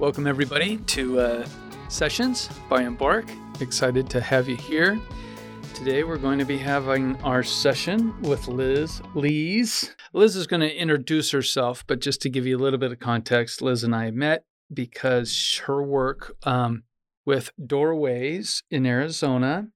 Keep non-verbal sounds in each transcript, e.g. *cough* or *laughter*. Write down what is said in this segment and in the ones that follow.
Welcome, everybody, to uh, Sessions by Embark. Excited to have you here. Today, we're going to be having our session with Liz Lees. Liz is going to introduce herself, but just to give you a little bit of context, Liz and I met because her work um, with Doorways in Arizona.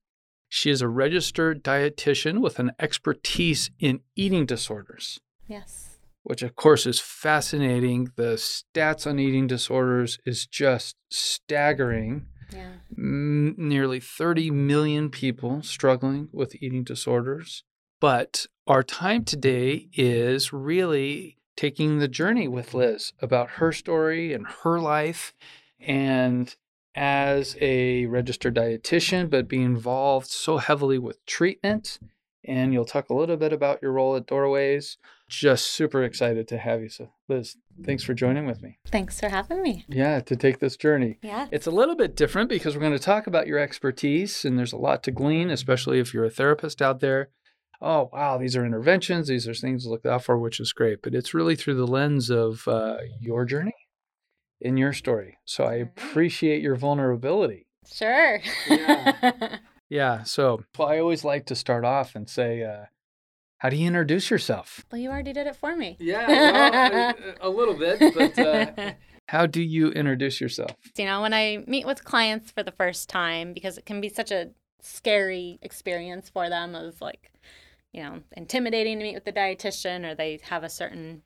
She is a registered dietitian with an expertise in eating disorders. Yes which of course is fascinating. The stats on eating disorders is just staggering. Yeah. M- nearly 30 million people struggling with eating disorders. But our time today is really taking the journey with Liz about her story and her life. And as a registered dietitian, but being involved so heavily with treatment. And you'll talk a little bit about your role at Doorways just super excited to have you. So, Liz, thanks for joining with me. Thanks for having me. Yeah, to take this journey. Yeah. It's a little bit different because we're going to talk about your expertise, and there's a lot to glean, especially if you're a therapist out there. Oh, wow, these are interventions. These are things to look out for, which is great. But it's really through the lens of uh, your journey in your story. So I appreciate your vulnerability. Sure. Yeah. *laughs* yeah. So well, I always like to start off and say, uh, how do you introduce yourself? Well, you already did it for me. Yeah, well, a, *laughs* a little bit, but uh, *laughs* how do you introduce yourself? You know, when I meet with clients for the first time, because it can be such a scary experience for them of like, you know, intimidating to meet with the dietitian, or they have a certain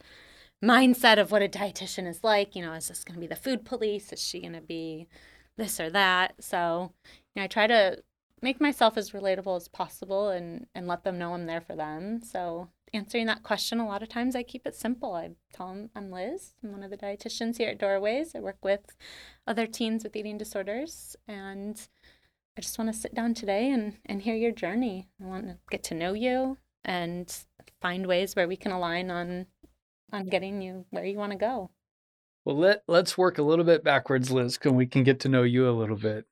mindset of what a dietitian is like. You know, is this going to be the food police? Is she going to be this or that? So, you know, I try to make myself as relatable as possible and and let them know I'm there for them. So answering that question, a lot of times I keep it simple. I tell them I'm Liz. I'm one of the dietitians here at Doorways. I work with other teens with eating disorders, and I just want to sit down today and and hear your journey. I want to get to know you and find ways where we can align on on getting you where you want to go. Well, let let's work a little bit backwards, Liz, and we can get to know you a little bit.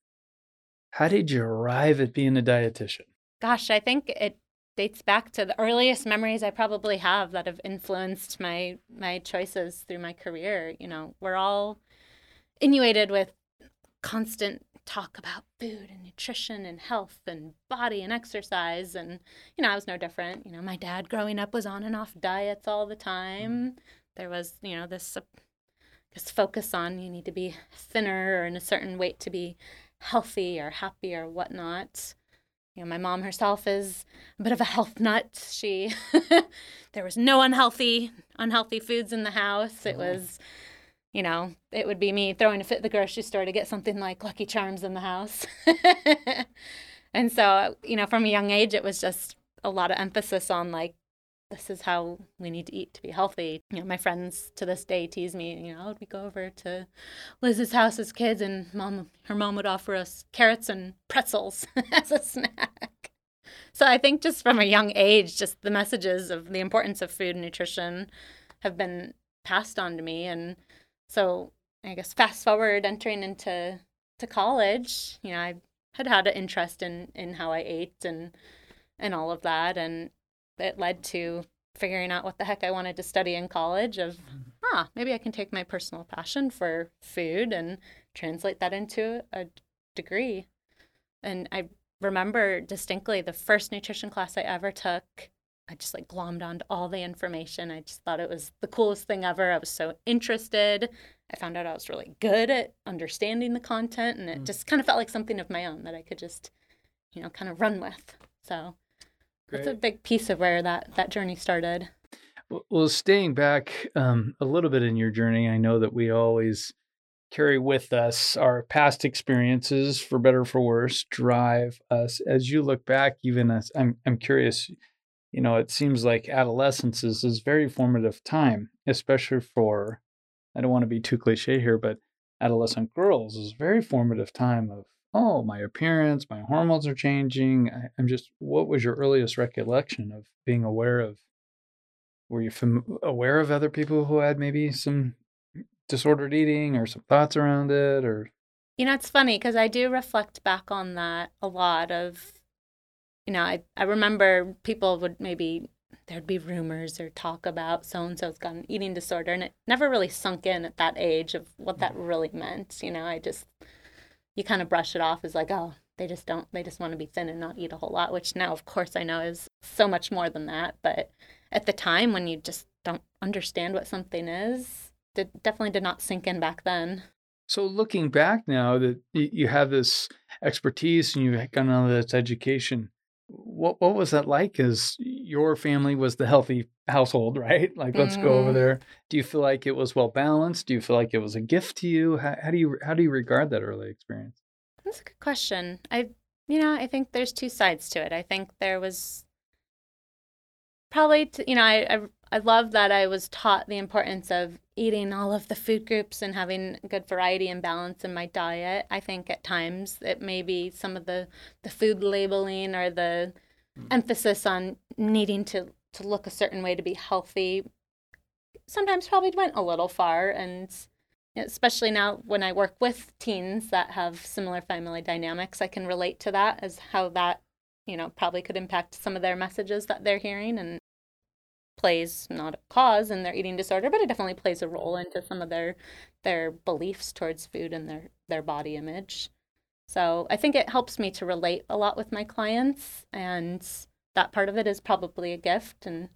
How did you arrive at being a dietitian? Gosh, I think it dates back to the earliest memories I probably have that have influenced my my choices through my career. You know, we're all inundated with constant talk about food and nutrition and health and body and exercise and you know, I was no different. You know, my dad growing up was on and off diets all the time. Mm. There was, you know, this uh, this focus on you need to be thinner or in a certain weight to be healthy or happy or whatnot. You know, my mom herself is a bit of a health nut. She *laughs* there was no unhealthy unhealthy foods in the house. It uh-huh. was you know, it would be me throwing a fit at the grocery store to get something like Lucky Charms in the house. *laughs* and so, you know, from a young age, it was just a lot of emphasis on like this is how we need to eat to be healthy. You know, my friends to this day tease me, you know, oh, we go over to Liz's house as kids and mom her mom would offer us carrots and pretzels *laughs* as a snack. So I think just from a young age, just the messages of the importance of food and nutrition have been passed on to me. And so I guess fast forward entering into to college, you know, I had had an interest in in how I ate and and all of that and it led to figuring out what the heck I wanted to study in college of ah maybe I can take my personal passion for food and translate that into a degree. And I remember distinctly the first nutrition class I ever took I just like glommed onto all the information. I just thought it was the coolest thing ever. I was so interested. I found out I was really good at understanding the content and it mm. just kind of felt like something of my own that I could just you know kind of run with. So Great. That's a big piece of where that that journey started. Well, staying back um, a little bit in your journey, I know that we always carry with us our past experiences, for better or for worse, drive us. As you look back, even as I'm, I'm curious, you know, it seems like adolescence is, is very formative time, especially for, I don't want to be too cliche here, but adolescent girls is very formative time of oh, my appearance, my hormones are changing. I, am just, what was your earliest recollection of being aware of? Were you fam- aware of other people who had maybe some disordered eating or some thoughts around it or? You know, it's funny because I do reflect back on that a lot of, you know, I, I remember people would maybe there'd be rumors or talk about so and so's got an eating disorder, and it never really sunk in at that age of what that mm. really meant. You know, I just you kind of brush it off as like, oh, they just don't, they just want to be thin and not eat a whole lot, which now, of course, I know is so much more than that. But at the time when you just don't understand what something is, it definitely did not sink in back then. So looking back now that you have this expertise and you've gotten all this education, what what was that like? Because your family was the healthy household, *laughs* right? Like, let's mm. go over mm-hmm. there. Do you feel like it was well balanced? Do you feel like it was a gift to you? How, how do you how do you regard that early experience? That's a good question. I you know I think there's two sides to it. I think there was probably t- you know I, I I love that I was taught the importance of eating all of the food groups and having good variety and balance in my diet. I think at times it may be some of the, the food labeling or the mm. emphasis on needing to, to look a certain way to be healthy sometimes probably went a little far. And especially now when I work with teens that have similar family dynamics, I can relate to that as how that, you know, probably could impact some of their messages that they're hearing and plays not a cause in their eating disorder, but it definitely plays a role into some of their their beliefs towards food and their their body image. So I think it helps me to relate a lot with my clients, and that part of it is probably a gift. And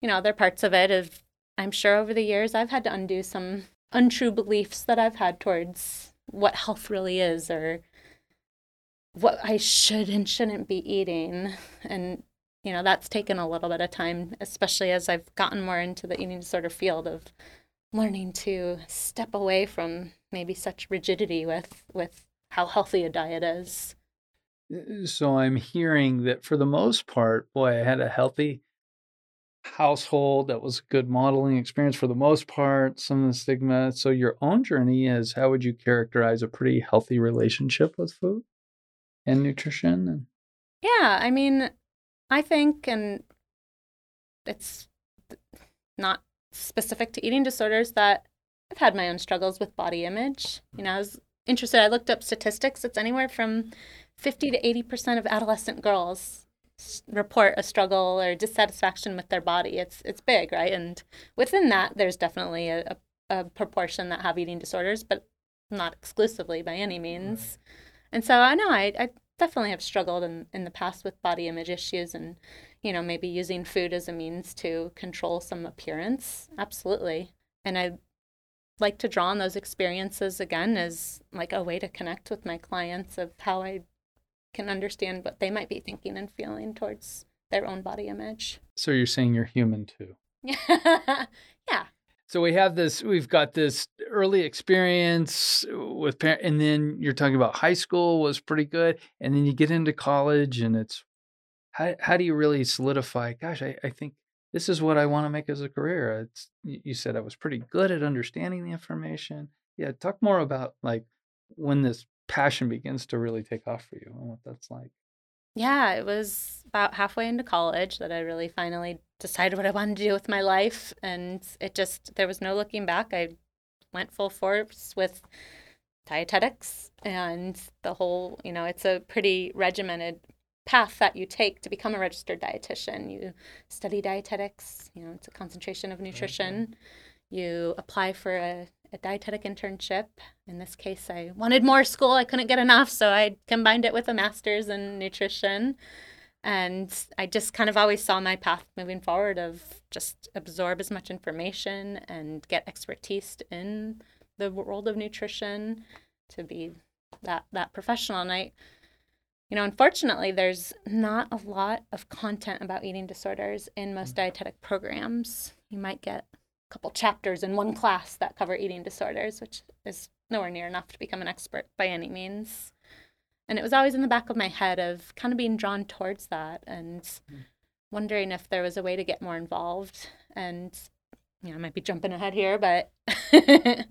you know, other parts of it is I'm sure over the years I've had to undo some untrue beliefs that I've had towards what health really is or what I should and shouldn't be eating. And you know that's taken a little bit of time especially as i've gotten more into the eating disorder field of learning to step away from maybe such rigidity with with how healthy a diet is. Uh, so i'm hearing that for the most part boy i had a healthy household that was a good modeling experience for the most part some of the stigma. So your own journey is how would you characterize a pretty healthy relationship with food and nutrition yeah i mean I think, and it's not specific to eating disorders, that I've had my own struggles with body image. You know, I was interested, I looked up statistics. It's anywhere from 50 to 80% of adolescent girls report a struggle or dissatisfaction with their body. It's it's big, right? And within that, there's definitely a, a, a proportion that have eating disorders, but not exclusively by any means. And so I know I, I definitely have struggled in, in the past with body image issues and, you know, maybe using food as a means to control some appearance. Absolutely. And I like to draw on those experiences again as like a way to connect with my clients of how I can understand what they might be thinking and feeling towards their own body image. So you're saying you're human too? *laughs* yeah. So we have this, we've got this early experience with parents, and then you're talking about high school was pretty good, and then you get into college, and it's how how do you really solidify? Gosh, I, I think this is what I want to make as a career. It's you said I was pretty good at understanding the information. Yeah, talk more about like when this passion begins to really take off for you and what that's like. Yeah, it was about halfway into college that I really finally decided what I wanted to do with my life. And it just, there was no looking back. I went full force with dietetics and the whole, you know, it's a pretty regimented path that you take to become a registered dietitian. You study dietetics, you know, it's a concentration of nutrition. You apply for a a dietetic internship. In this case, I wanted more school. I couldn't get enough, so I combined it with a master's in nutrition. And I just kind of always saw my path moving forward of just absorb as much information and get expertise in the world of nutrition to be that that professional. And I, you know, unfortunately, there's not a lot of content about eating disorders in most mm. dietetic programs. You might get couple chapters in one class that cover eating disorders, which is nowhere near enough to become an expert by any means. And it was always in the back of my head of kind of being drawn towards that and mm. wondering if there was a way to get more involved. And you know, I might be jumping ahead here, but *laughs*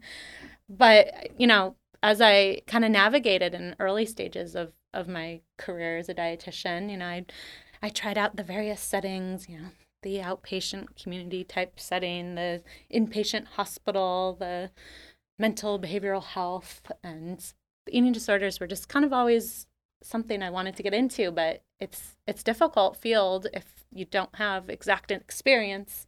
but you know, as I kind of navigated in early stages of of my career as a dietitian, you know, I I tried out the various settings, you know, the outpatient community type setting, the inpatient hospital, the mental behavioral health, and eating disorders were just kind of always something I wanted to get into, but it's it's difficult field if you don't have exact experience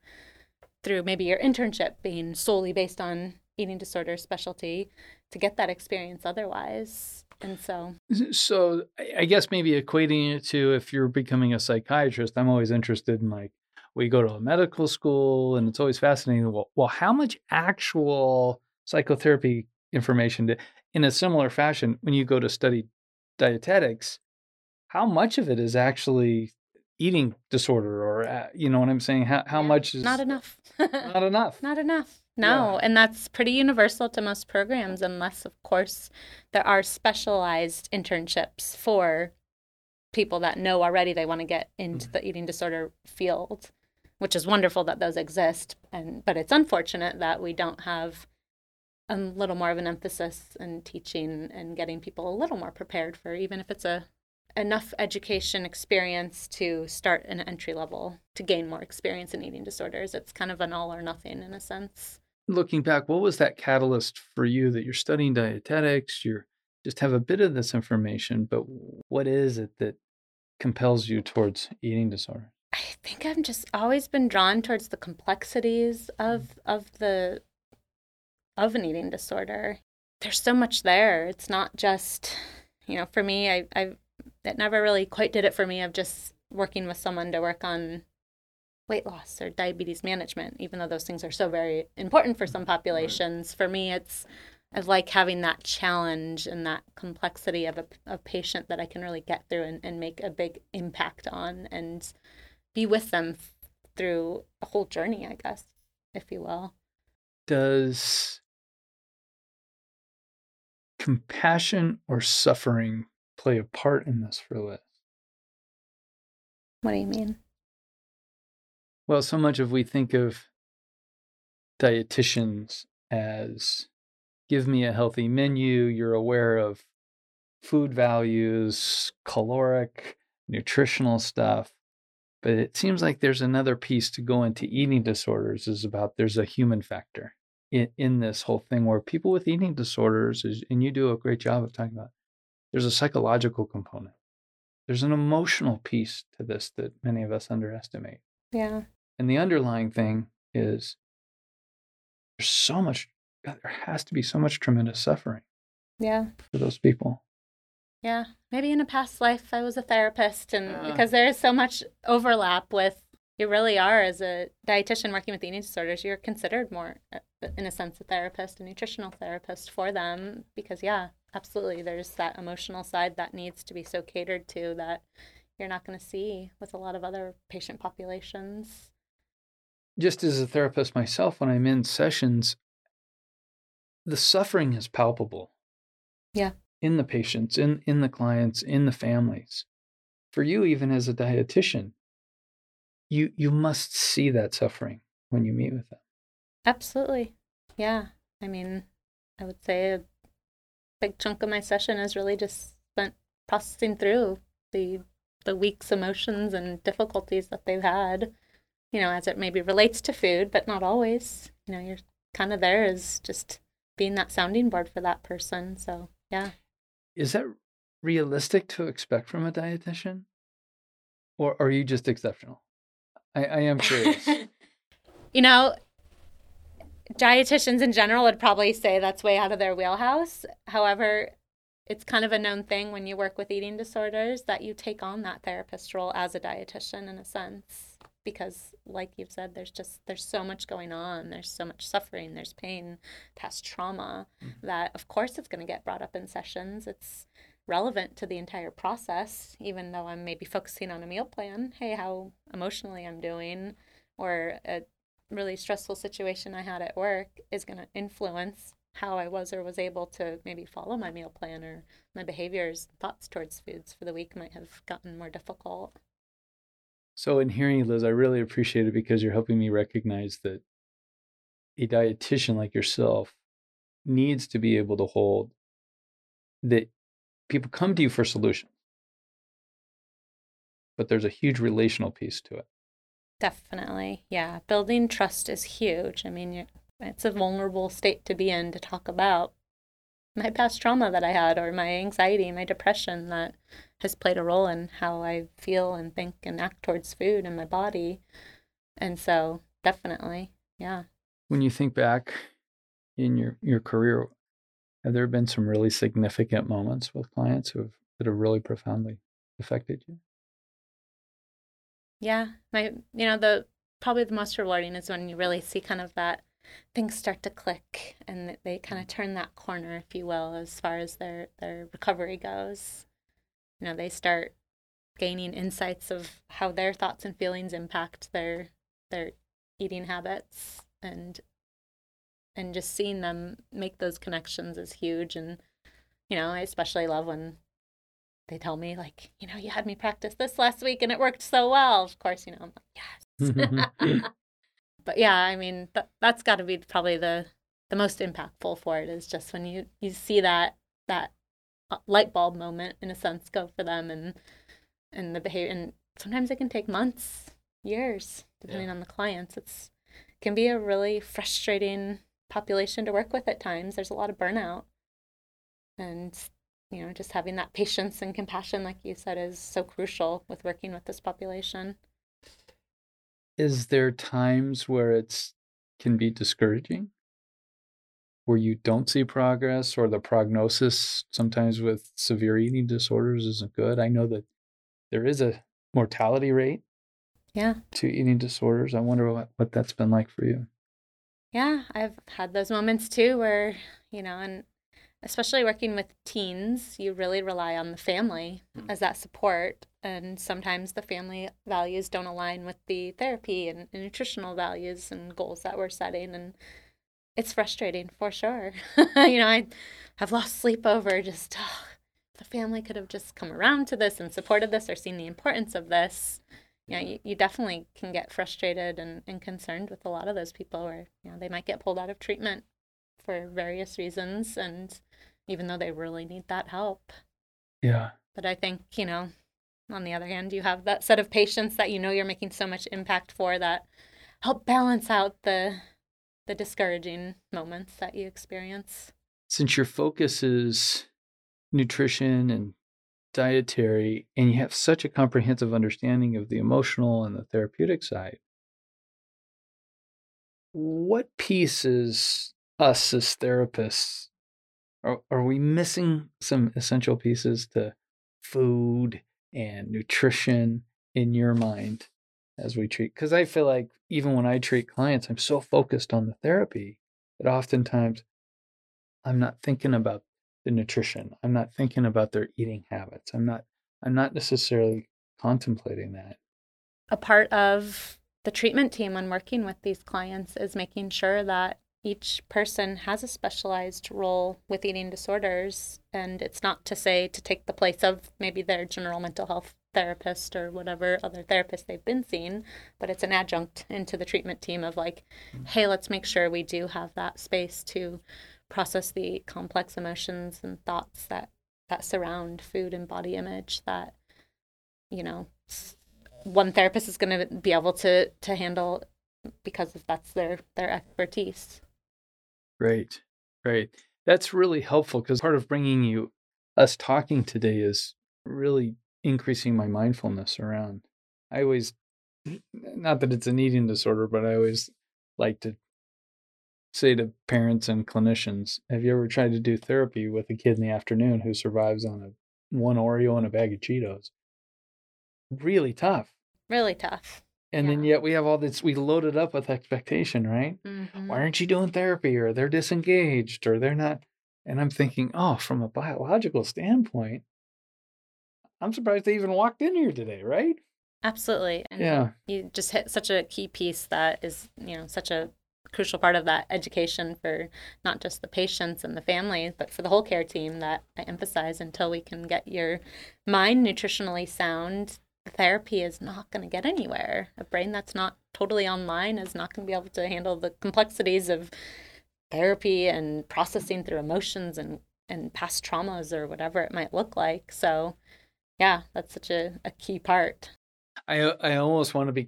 through maybe your internship being solely based on eating disorder specialty to get that experience otherwise. And so, so I guess maybe equating it to if you're becoming a psychiatrist, I'm always interested in like, we go to a medical school and it's always fascinating. Well, well how much actual psychotherapy information to, in a similar fashion, when you go to study dietetics, how much of it is actually eating disorder or, uh, you know what I'm saying? How, how much is not *laughs* enough? not enough. Not enough. No, yeah. and that's pretty universal to most programs, unless, of course, there are specialized internships for people that know already they want to get into mm-hmm. the eating disorder field, which is wonderful that those exist. And but it's unfortunate that we don't have a little more of an emphasis in teaching and getting people a little more prepared for even if it's a enough education experience to start an entry level to gain more experience in eating disorders. It's kind of an all or nothing in a sense looking back, what was that catalyst for you that you're studying dietetics? You're just have a bit of this information, but what is it that compels you towards eating disorder? I think I've just always been drawn towards the complexities of mm. of the of an eating disorder. There's so much there. It's not just, you know, for me, I I it never really quite did it for me of just working with someone to work on weight loss or diabetes management, even though those things are so very important for some mm, populations. Right. For me, it's I like having that challenge and that complexity of a, a patient that I can really get through and, and make a big impact on and be with them through a whole journey, I guess, if you will. Does compassion or suffering play a part in this for Liz? What do you mean? Well, so much of we think of dietitians as give me a healthy menu. You're aware of food values, caloric, nutritional stuff. But it seems like there's another piece to go into eating disorders is about there's a human factor in, in this whole thing where people with eating disorders, and you do a great job of talking about, there's a psychological component. There's an emotional piece to this that many of us underestimate. Yeah. And the underlying thing is there's so much, God, there has to be so much tremendous suffering. Yeah. For those people. Yeah. Maybe in a past life I was a therapist, and uh, because there is so much overlap with you really are as a dietitian working with eating disorders you're considered more uh, in a sense a therapist a nutritional therapist for them because yeah absolutely there's that emotional side that needs to be so catered to that you're not going to see with a lot of other patient populations just as a therapist myself, when I'm in sessions, the suffering is palpable. Yeah. In the patients, in, in the clients, in the families. For you, even as a dietitian, you you must see that suffering when you meet with them. Absolutely. Yeah. I mean, I would say a big chunk of my session is really just spent processing through the the week's emotions and difficulties that they've had you know, as it maybe relates to food, but not always. You know, you're kind of there as just being that sounding board for that person. So, yeah. Is that realistic to expect from a dietitian? Or are you just exceptional? I, I am curious. *laughs* you know, dietitians in general would probably say that's way out of their wheelhouse. However, it's kind of a known thing when you work with eating disorders that you take on that therapist role as a dietitian in a sense because like you've said there's just there's so much going on. There's so much suffering. There's pain past trauma mm-hmm. that of course it's going to get brought up in sessions. It's relevant to the entire process even though i'm maybe focusing on a meal plan. Hey how emotionally i'm doing or a really stressful situation i had at work is going to influence how i was or was able to maybe follow my meal plan or my behaviors thoughts towards foods for the week might have gotten more difficult so, in hearing you, Liz, I really appreciate it because you're helping me recognize that a dietitian like yourself needs to be able to hold that people come to you for solutions, but there's a huge relational piece to it. Definitely. Yeah. Building trust is huge. I mean, it's a vulnerable state to be in to talk about my past trauma that I had or my anxiety, my depression that has played a role in how I feel and think and act towards food and my body. And so, definitely, yeah. When you think back in your your career, have there been some really significant moments with clients who have that have really profoundly affected you? Yeah, my you know the probably the most rewarding is when you really see kind of that things start to click and they kind of mm. turn that corner, if you will, as far as their their recovery goes. You know, they start gaining insights of how their thoughts and feelings impact their their eating habits and and just seeing them make those connections is huge. And you know i especially love when they tell me like you know you had me practice this last week and it worked so well. Of course you know i'm like *laughs* yes *laughs* but yeah i mean th- that's got to be probably the the most impactful for it is just when you you see that that uh, light bulb moment in a sense go for them and and the behavior and sometimes it can take months years depending yeah. on the clients it's can be a really frustrating population to work with at times. There's a lot of burnout. And, you know, just having that patience and compassion, like you said, is so crucial with working with this population. Is there times where it's can be discouraging? Where you don't see progress or the prognosis sometimes with severe eating disorders isn't good? I know that there is a mortality rate yeah to eating disorders. I wonder what, what that's been like for you yeah, I've had those moments too where, you know, and especially working with teens, you really rely on the family mm. as that support. And sometimes the family values don't align with the therapy and, and nutritional values and goals that we're setting. And it's frustrating for sure. *laughs* you know, I have lost sleep over just, oh, the family could have just come around to this and supported this or seen the importance of this you know, you, you definitely can get frustrated and, and concerned with a lot of those people where, you know, they might get pulled out of treatment for various reasons and even though they really need that help. Yeah. But I think, you know, on the other hand, you have that set of patients that you know you're making so much impact for that help balance out the the discouraging moments that you experience. Since your focus is nutrition and dietary and you have such a comprehensive understanding of the emotional and the therapeutic side, what pieces us as therapists are, are we missing some essential pieces to food and nutrition in your mind as we treat because i feel like even when i treat clients i'm so focused on the therapy that oftentimes i'm not thinking about the nutrition. I'm not thinking about their eating habits. I'm not I'm not necessarily contemplating that. A part of the treatment team when working with these clients is making sure that each person has a specialized role with eating disorders and it's not to say to take the place of maybe their general mental health therapist or whatever other therapist they've been seeing but it's an adjunct into the treatment team of like hey let's make sure we do have that space to process the complex emotions and thoughts that that surround food and body image that you know one therapist is going to be able to to handle because that's their their expertise great great that's really helpful because part of bringing you us talking today is really increasing my mindfulness around i always not that it's an eating disorder but i always like to say to parents and clinicians, have you ever tried to do therapy with a kid in the afternoon who survives on a one Oreo and a bag of Cheetos? Really tough. Really tough. And yeah. then yet we have all this we load it up with expectation, right? Mm-hmm. Why aren't you doing therapy? Or they're disengaged or they're not and I'm thinking, oh, from a biological standpoint, I'm surprised they even walked in here today, right? Absolutely. And yeah. You just hit such a key piece that is, you know, such a crucial part of that education for not just the patients and the families, but for the whole care team that I emphasize until we can get your mind nutritionally sound, therapy is not going to get anywhere. A brain that's not totally online is not going to be able to handle the complexities of therapy and processing through emotions and, and past traumas or whatever it might look like. So, yeah, that's such a, a key part. I I almost want to be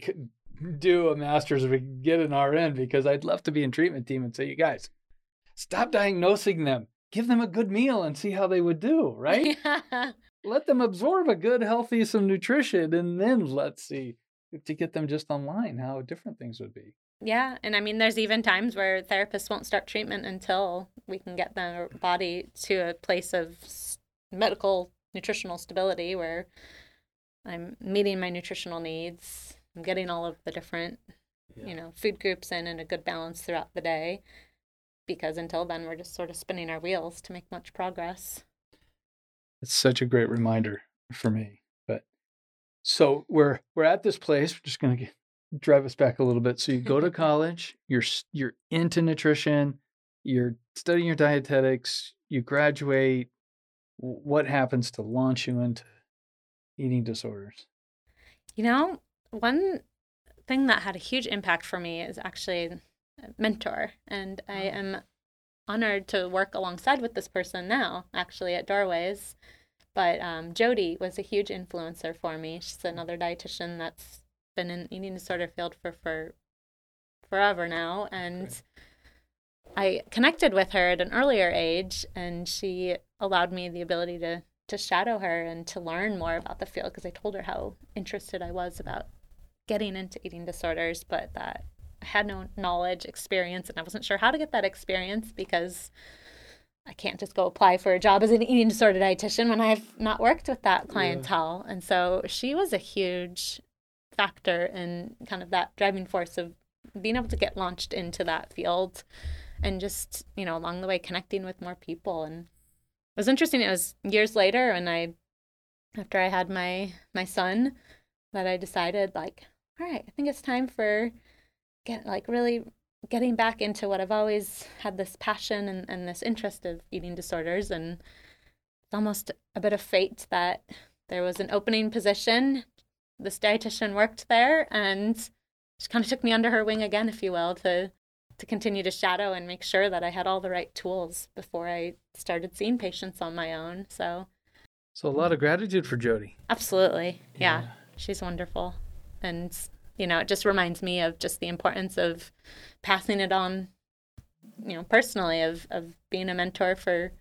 do a master's or get an RN because I'd love to be in treatment team and say, you guys, stop diagnosing them give them a good meal and see how they would do, right? *laughs* Yeah. Let them absorb a good, healthy, some nutrition, and then let's see to get them just online how different things would be. Yeah, and I mean, there's even times where therapists won't start treatment until we can get their body to a place of medical nutritional stability where I'm meeting my nutritional needs. I'm getting all of the different, you know, food groups in and a good balance throughout the day. Because until then, we're just sort of spinning our wheels to make much progress. It's such a great reminder for me. But so we're we're at this place. We're just gonna get, drive us back a little bit. So you go to *laughs* college. You're you're into nutrition. You're studying your dietetics. You graduate. What happens to launch you into eating disorders? You know, one thing that had a huge impact for me is actually a mentor. And I oh. am honored to work alongside with this person now, actually, at Doorways. But um, Jody was a huge influencer for me. She's another dietitian that's been in eating disorder field for, for forever now. And I connected with her at an earlier age, and she allowed me the ability to to shadow her and to learn more about the field because I told her how interested I was about getting into eating disorders, but that had no knowledge, experience, and I wasn't sure how to get that experience because I can't just go apply for a job as an eating disorder dietitian when I've not worked with that clientele. And so she was a huge factor in kind of that driving force of being able to get launched into that field and just, you know, along the way connecting with more people and it was interesting. It was years later when I, after I had my my son, that I decided like, all right, I think it's time for get like really getting back into what I've always had this passion and, and this interest of eating disorders and it's almost a bit of fate that there was an opening position. This dietitian worked there and she kind of took me under her wing again, if you will, to to continue to shadow and make sure that I had all the right tools before I started seeing patients on my own. So, So a lot of gratitude for Jody. absolutely. Yeah, she's wonderful. And, you know, it just reminds me of just the importance of passing it on, you know, personally, of, of being a mentor for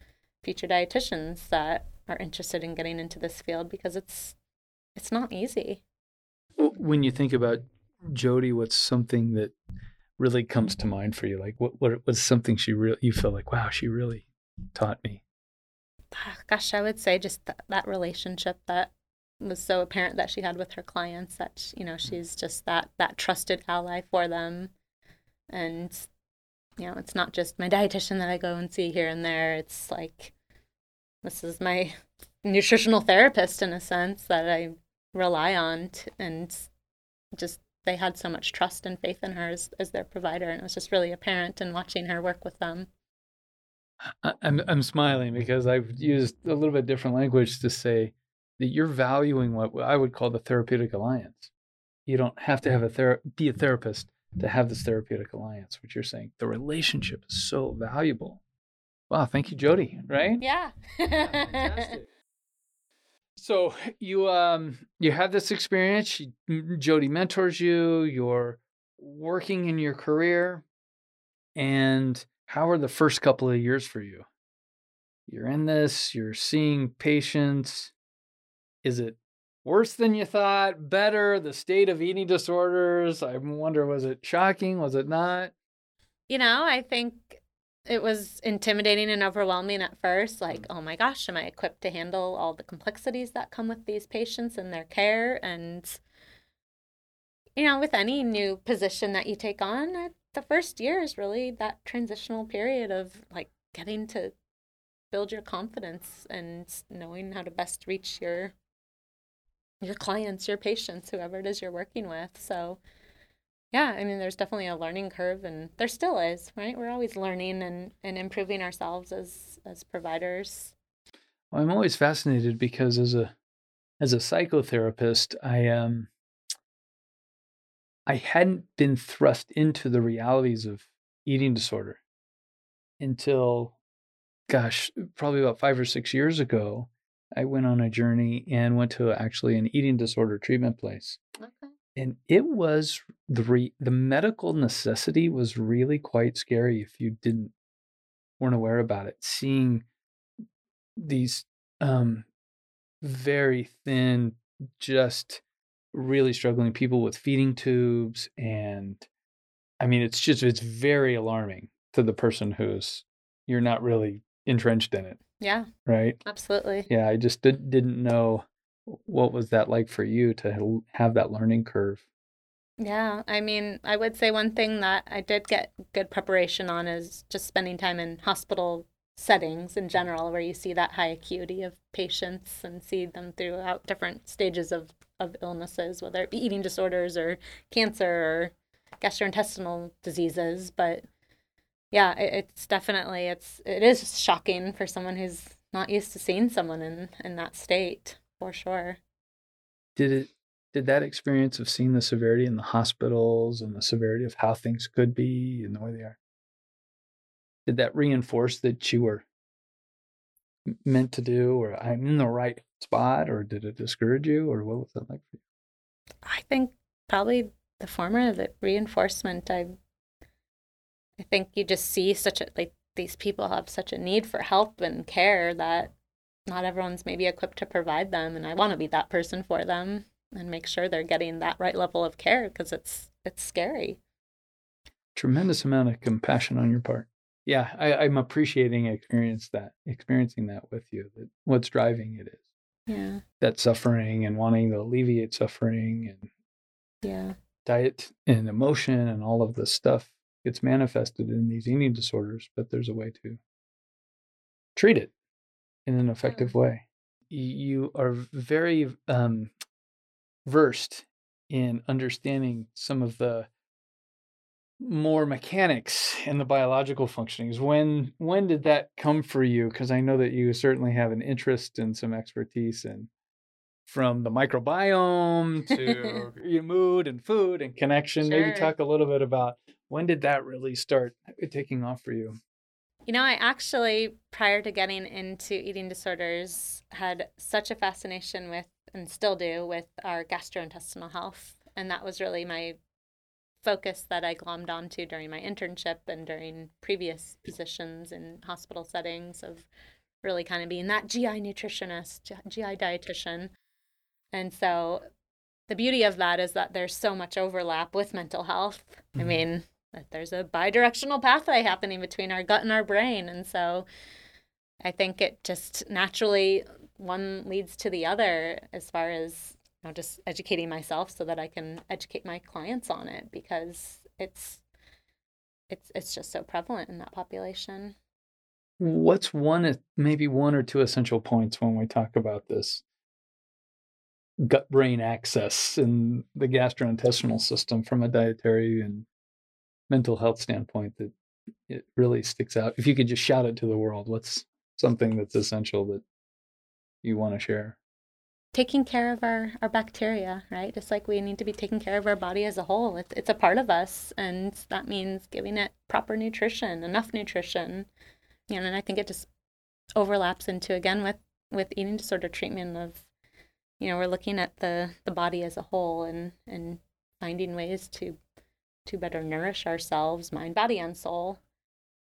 future dietitians that are interested in getting into this field because it's it's not easy. When you think about Jody, what's something that really comes to mind for you? Like what what what's something she really you feel like, wow, she really taught me. Ah, gosh, I would say just th- that relationship that was so apparent that she had with her clients that you know mm-hmm. she's just that that trusted ally for them. And you know it's not just my dietitian that I go and see here and there. It's like this is my *laughs* nutritional therapist in a sense that I rely on t- and just they had so much trust and faith in her as, as their provider and it was just really apparent in watching her work with them. I'm I'm smiling because I've used a little bit different language to say that you're valuing what I would call the therapeutic alliance. You don't have to have a ther- be a therapist to have this therapeutic alliance. What you're saying, the relationship is so valuable. Wow, thank you, Jody. Right? yeah *laughs* So you um you have this experience. She, Jody mentors you. You're working in your career, and how are the first couple of years for you? You're in this. You're seeing patients. Is it worse than you thought? Better? The state of eating disorders. I wonder. Was it shocking? Was it not? You know, I think it was intimidating and overwhelming at first. Like, oh my gosh, am I equipped to handle all the complexities that come with these patients and their care? And, you know, with any new position that you take on, uh, the first year is really that transitional period of like getting to build your confidence and knowing how to best reach your your clients, your patients, whoever it is you're working with. So, yeah, I mean, there's definitely a learning curve, and there still is, right? We're always learning and, and improving ourselves as as providers. I'm always fascinated because as a as a psychotherapist, I um I hadn't been thrust into the realities of eating disorder until gosh, probably about 5 or 6 years ago. I went on a journey and went to actually an eating disorder treatment place. Okay. And it was the re- the medical necessity was really quite scary if you didn't weren't aware about it. Seeing these um, very thin, just really struggling people with feeding tubes. And I mean, it's just, it's very alarming to the person who's, you're not really entrenched in it. Yeah. Right. Absolutely. Yeah. I just did, didn't know what was that like for you to have that learning curve. Yeah, I mean, I would say one thing that I did get good preparation on is just spending time in hospital settings in general where you see that high acuity of patients and see them throughout different stages of, of illnesses, whether it be eating disorders or cancer or gastrointestinal diseases. But yeah, it, it's definitely it's it is shocking for someone who's not used to seeing someone in, in that state, for sure. Did it did that experience of seeing the severity in the hospitals and the severity of how things could be and the way they are did that reinforce that you were meant to do or i'm in the right spot or did it discourage you or what was that like for you i think probably the former the reinforcement i i think you just see such a like these people have such a need for help and care that not everyone's maybe equipped to provide them and i want to be that person for them and make sure they're getting that right level of care because it's it's scary tremendous amount of compassion on your part yeah, I, am appreciating experience that experiencing that with you. That what's driving it is. Yeah. That suffering and wanting to alleviate suffering and yeah. Diet and emotion and all of the stuff gets manifested in these eating disorders, but there's a way to treat it in an effective way. You are very um, versed in understanding some of the more mechanics and the biological functionings when when did that come for you because i know that you certainly have an interest and some expertise in from the microbiome *laughs* to your mood and food and connection sure. maybe talk a little bit about when did that really start taking off for you you know i actually prior to getting into eating disorders had such a fascination with and still do with our gastrointestinal health and that was really my focus that I glommed onto during my internship and during previous positions in hospital settings of really kind of being that GI nutritionist, GI dietitian. And so the beauty of that is that there's so much overlap with mental health. Mm-hmm. I mean, there's a bidirectional pathway happening between our gut and our brain. And so I think it just naturally one leads to the other as far as you know, just educating myself so that I can educate my clients on it because it's it's it's just so prevalent in that population. What's one uh, maybe one or two essential points when we talk about this gut brain axis in the gastrointestinal system from a dietary and mental health standpoint that it really sticks out? If you could just shout it to the world, what's something that's essential that you want to share? taking care of our, our bacteria, right? Just like we need to be taking care of our body as a whole. It's, it's a part of us, and that means giving it proper nutrition, enough nutrition. You know, and I think it just overlaps into again with with eating disorder treatment of, you know, we're looking at the the body as a whole and and finding ways to to better nourish ourselves, mind, body, and soul.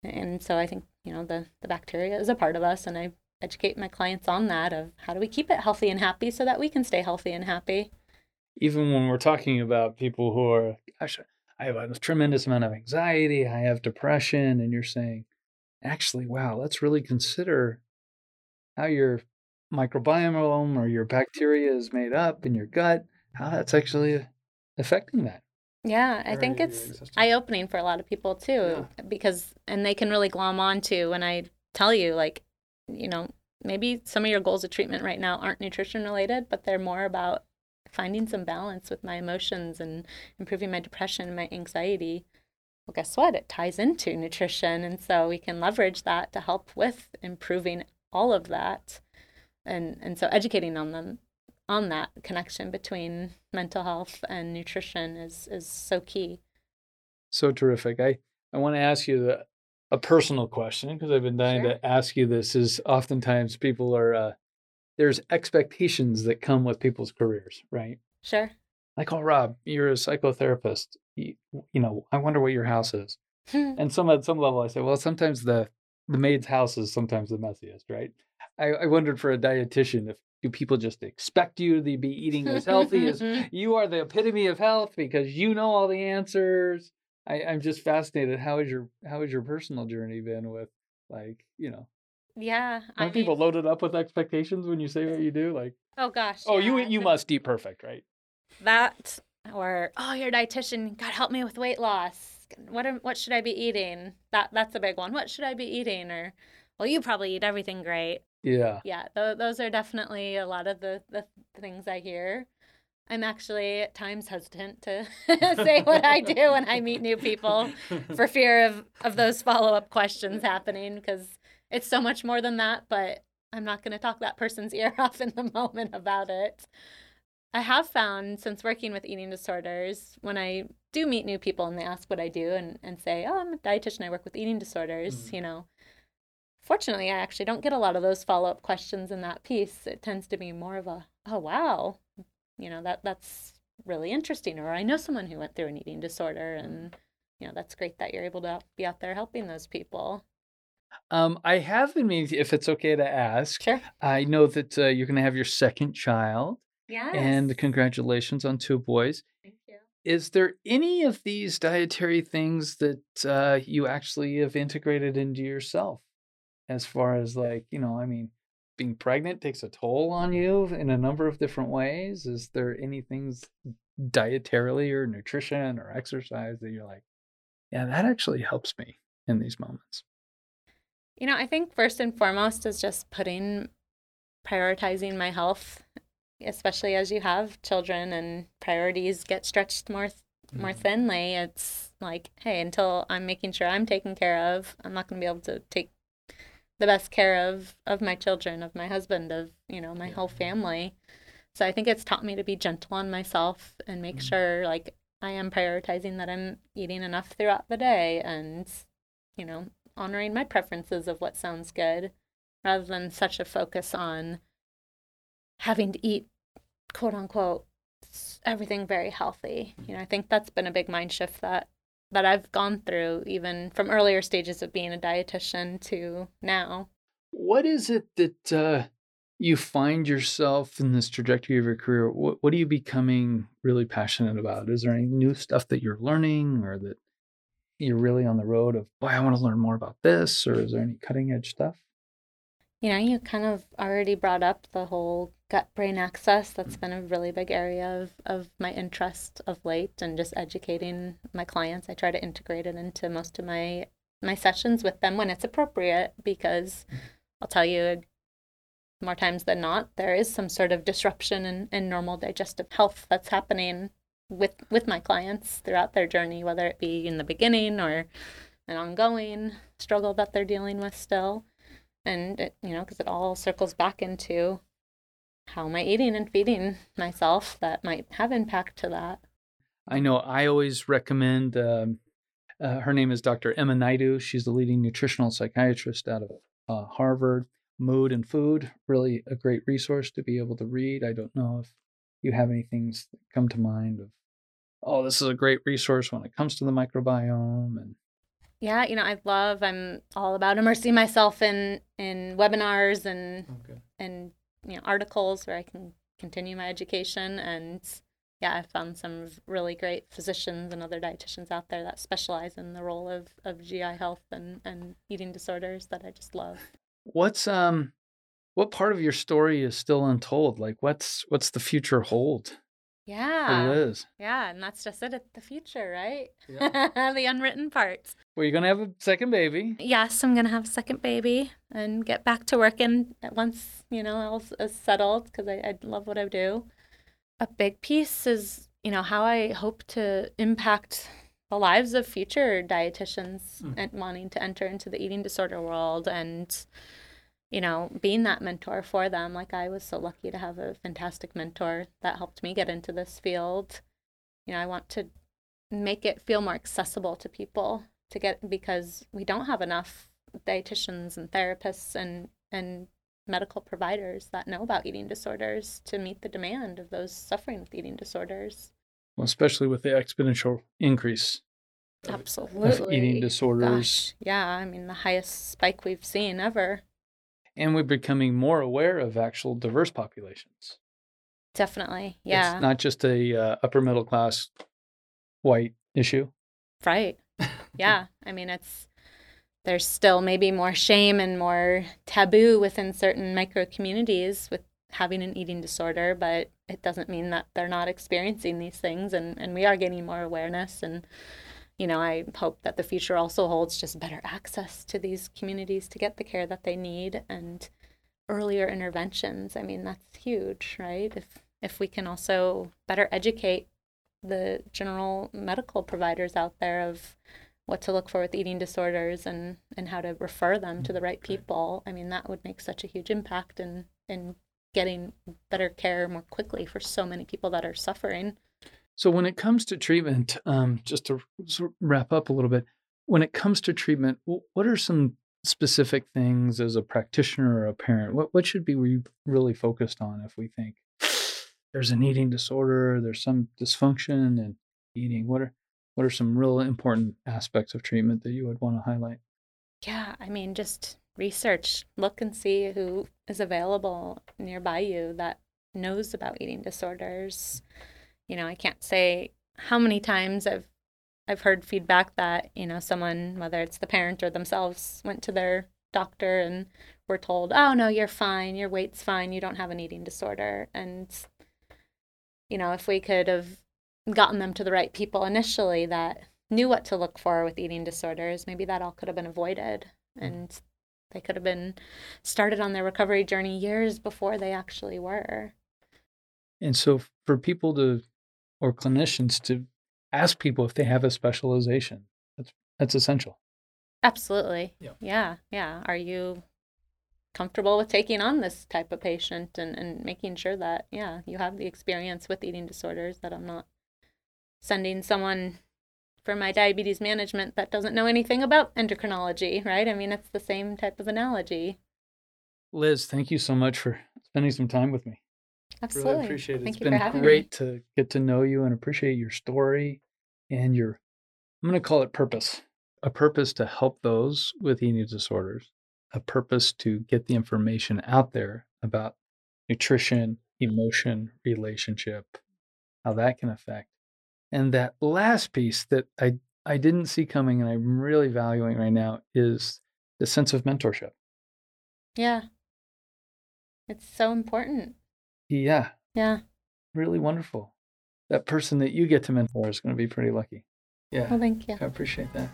And so I think you know the the bacteria is a part of us, and I educate my clients on that of how do we keep it healthy and happy so that we can stay healthy and happy. Even when we're talking about people who are, gosh, I have a tremendous amount of anxiety, I have depression, and you're saying, actually, wow, let's really consider how your microbiome or your bacteria is made up in your gut, how that's actually affecting that. Yeah, I think it's eye opening for a lot of people too, yeah. because, and they can really glom on to when I tell you, like, you know, maybe some of your goals of treatment right now aren't nutrition related, but they're more about finding some balance with my emotions and improving my depression and my anxiety. Well, guess what? It ties into nutrition. And so we can leverage that to help with improving all of that. And, and so educating on them on that connection between mental health and nutrition is, is so key. So terrific. I, I want to ask you the a personal question because I've been dying sure. to ask you this is oftentimes people are uh, there's expectations that come with people's careers, right? Sure. Like, oh, Rob, you're a psychotherapist. You, you know, I wonder what your house is. *laughs* and some at some level, I say, well, sometimes the the maid's house is sometimes the messiest, right? I, I wondered for a dietitian if people just expect you to be eating as healthy as *laughs* you are the epitome of health because you know all the answers. I, I'm just fascinated. How is your how has your personal journey been with like, you know, Yeah. I aren't people mean- loaded up with expectations when you say what you do? Like, oh gosh. oh, you yeah, you the- must eat perfect, right? that or oh you're a dietitian god help me with weight loss what am, what should i be eating that that's a big one what should i be eating or well you probably eat everything great Yeah. yeah th- those are definitely a lot of the the things i hear i'm actually at times hesitant to *laughs* say what i do when i meet new people for *laughs* fear of of those follow-up questions happening because it's so much more than that but i'm not going to talk that person's ear *laughs* off in the moment about it i have found since working with eating disorders when i do meet new people and they ask what i do and, and say oh i'm a dietitian i work with eating disorders Mhm. you know fortunately i actually don't get a lot of those follow-up questions in that piece it tends to be more of a oh wow you know that that's really interesting or i know someone who went through an eating disorder and you know that's great that you're able to be out there helping those people Um, I have been meaning, if it's okay to ask. sure I know that uh, you're going to have your second child, yes and congratulations on two boys. thank you Is there any of these dietary things that uh, you actually have integrated into yourself? As far as like, you know, I mean, being pregnant takes a toll on you in a number of different ways. Is there any things dietarily or nutrition or exercise that you're like, yeah, that actually helps me in these moments? You know, I think first and foremost is just putting, prioritizing my health, especially as you have children and priorities get stretched more more Mhm. thinly. It's like, hey, until I'm making sure I'm taken care of, I'm not going to be able to take the best care of of my children, of my husband, of you know my whole family. So I think it's taught me to be gentle on myself and make Mhm. sure like I am prioritizing that I'm eating enough throughout the day and you know honoring my preferences of what sounds good rather than such a focus on having to eat quote unquote everything very healthy. You know, I think that's been a big mind shift that that I've gone through even from earlier stages of being a dietitian to now. What is it that uh, you find yourself in this trajectory of your career? What, what are you becoming really passionate about? Is there any new stuff that you're learning or that you're really on the road of, boy, I want to learn more about this? Or is there any cutting edge stuff? You know, you kind of already brought up the whole gut brain axis. That's been a really big area of, of my interest of late and just educating my clients. I try to integrate it into most of my my sessions with them when it's appropriate because I'll tell you more times than not, there is some sort of disruption in, in normal digestive health that's happening with with my clients throughout their journey, whether it be in the beginning or an ongoing struggle that they're dealing with still and it, you know because it all circles back into how am i eating and feeding myself that might have impact to that I know I always recommend, um, uh, her name is Dr. Uma Naidoo. She's the leading nutritional psychiatrist out of uh, Harvard. Mood and Food, really a great resource to be able to read. I don't know if you have any things that come to mind of, oh, this is a great resource when it comes to the microbiome. And yeah you know i love i'm all about immersing myself in in webinars and okay. and you know articles where i can continue my education and yeah i found some really great physicians and other dietitians out there that specialize in the role of of gi health and and eating disorders that i just love what's um, what part of your story is still untold? Like, what's what's the future hold yeah Liz? yeah and that's just it at the future right Yeah. *laughs* the unwritten parts Well, you're gonna have a second baby. yes, I'm gonna have a second baby and get back to working at once you know all is settled because I, I love what I do. A big piece is you know how I hope to impact the lives of future dietitians Mm. and wanting to enter into the eating disorder world and you know being that mentor for them. Like I was so lucky to have a fantastic mentor that helped me get into this field. You know, I want to make it feel more accessible to people to get because we don't have enough dietitians and therapists and and medical providers that know about eating disorders to meet the demand of those suffering with eating disorders. Well, especially with the exponential increase of Absolutely. eating disorders. Gosh, yeah, I mean the highest spike we've seen ever. And we're becoming more aware of actual diverse populations. Definitely. Yeah. It's not just a uh, upper middle class white issue. Right. *laughs* Yeah. I mean, it's there's still maybe more shame and more taboo within certain micro communities with having an eating disorder, but it doesn't mean that they're not experiencing these things and, and we are getting more awareness and you know, I hope that the future also holds just better access to these communities to get the care that they need and earlier interventions. I mean, that's huge, right? If if we can also better educate the general medical providers out there of what to look for with eating disorders and, and how to refer them to the right mm-hmm. people. I mean, that would make such a huge impact in, in getting better care more quickly for so many people that are suffering. So, when it comes to treatment, um, just to wrap up a little bit, when it comes to treatment, what are some specific things as a practitioner or a parent? What, what should be we really focused on if we think there's an eating disorder, there's some dysfunction in eating? What are what are some real important aspects of treatment that you would want to highlight? Yeah, I mean, just research, look and see who is available nearby you that knows about eating disorders. You know, I can't say how many times I've I've heard feedback that, you know, someone, whether it's the parent or themselves, went to their doctor and were told, "Oh no, you're fine. Your weight's fine. You don't have an eating disorder." And you know, if we could have gotten them to the right people initially that knew what to look for with eating disorders, maybe that all could have been avoided mm. and they could have been started on their recovery journey years before they actually were. And so for people to or clinicians to ask people if they have a specialization, that's that's essential. Absolutely. Yeah. Yeah. Yeah. Are you comfortable with taking on this type of patient and, and making sure that, yeah, you have the experience with eating disorders, that I'm not sending someone for my diabetes management that doesn't know anything about endocrinology, right? I mean, it's the same type of analogy. Liz, thank you so much for spending some time with me. Absolutely. Really appreciate it. Thank it's been great me. to get to know you and appreciate your story and your, I'm going to call it purpose a purpose to help those with eating disorders, a purpose to get the information out there about nutrition, emotion, relationship, how that can affect and that last piece that I I didn't see coming and I'm really valuing right now is the sense of mentorship. Yeah. It's so important. Yeah. Yeah. Really wonderful. That person that you get to mentor is going to be pretty lucky. Yeah. Well, thank you. I appreciate that.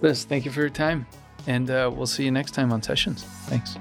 Liz, thank you for your time. And uh, we'll see you next time on Sessions. Thanks.